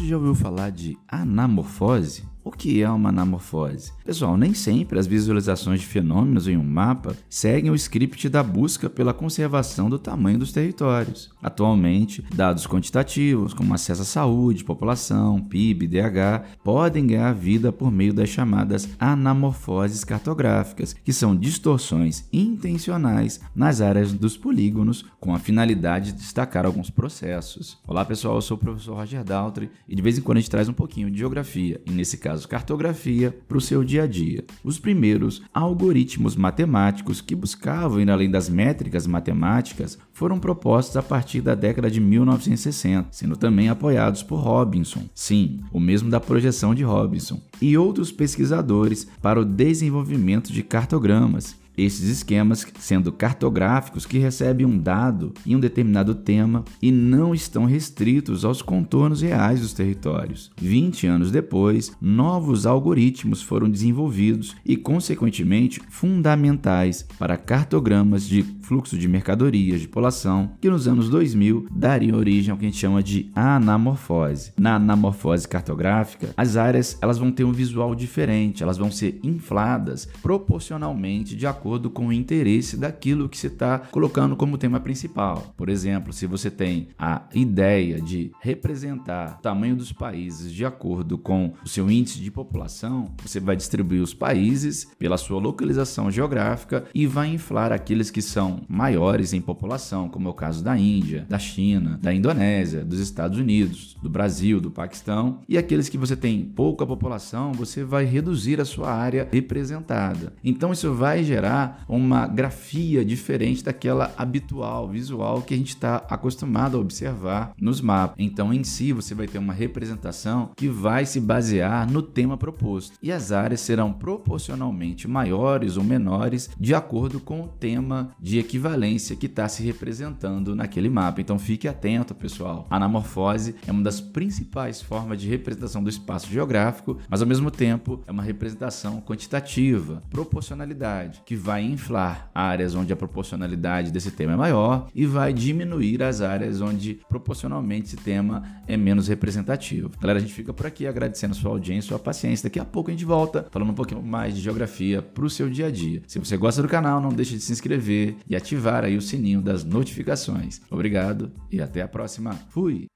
Você já ouviu falar de anamorfose? Que é uma anamorfose? Pessoal, nem sempre as visualizações de fenômenos em um mapa seguem o script da busca pela conservação do tamanho dos territórios. Atualmente, dados quantitativos, como acesso à saúde, população, PIB, DH, podem ganhar vida por meio das chamadas anamorfoses cartográficas, que são distorções intencionais nas áreas dos polígonos com a finalidade de destacar alguns processos. Olá pessoal, eu sou o professor Roger Daltri e de vez em quando a gente traz um pouquinho de geografia, e nesse caso cartografia, para o seu dia a dia. Os primeiros algoritmos matemáticos que buscavam ir além das métricas matemáticas foram propostos a partir da década de 1960, sendo também apoiados por Robinson, sim, o mesmo da projeção de Robinson, e outros pesquisadores para o desenvolvimento de cartogramas, esses esquemas sendo cartográficos que recebem um dado em um determinado tema e não estão restritos aos contornos reais dos territórios. 20 anos depois, novos algoritmos foram desenvolvidos e, consequentemente, fundamentais para cartogramas de fluxo de mercadorias de população, que nos anos 2000 dariam origem ao que a gente chama de anamorfose. Na anamorfose cartográfica, as áreas elas vão ter um visual diferente, elas vão ser infladas proporcionalmente de acordo acordo com o interesse daquilo que você está colocando como tema principal. Por exemplo, se você tem a ideia de representar o tamanho dos países de acordo com o seu índice de população, você vai distribuir os países pela sua localização geográfica e vai inflar aqueles que são maiores em população, como é o caso da Índia, da China, da Indonésia, dos Estados Unidos, do Brasil, do Paquistão, e aqueles que você tem pouca população, você vai reduzir a sua área representada. Então isso vai gerar uma grafia diferente daquela habitual, visual que a gente está acostumado a observar nos mapas. Então, em si, você vai ter uma representação que vai se basear no tema proposto. E as áreas serão proporcionalmente maiores ou menores de acordo com o tema de equivalência que está se representando naquele mapa. Então, fique atento, pessoal. A anamorfose é uma das principais formas de representação do espaço geográfico, mas ao mesmo tempo é uma representação quantitativa, proporcionalidade, que vai inflar áreas onde a proporcionalidade desse tema é maior e vai diminuir as áreas onde proporcionalmente esse tema é menos representativo. Galera, a gente fica por aqui agradecendo a sua audiência, sua paciência. Daqui a pouco a gente volta falando um pouquinho mais de geografia para o seu dia a dia. Se você gosta do canal, não deixe de se inscrever e ativar aí o sininho das notificações. Obrigado e até a próxima. Fui!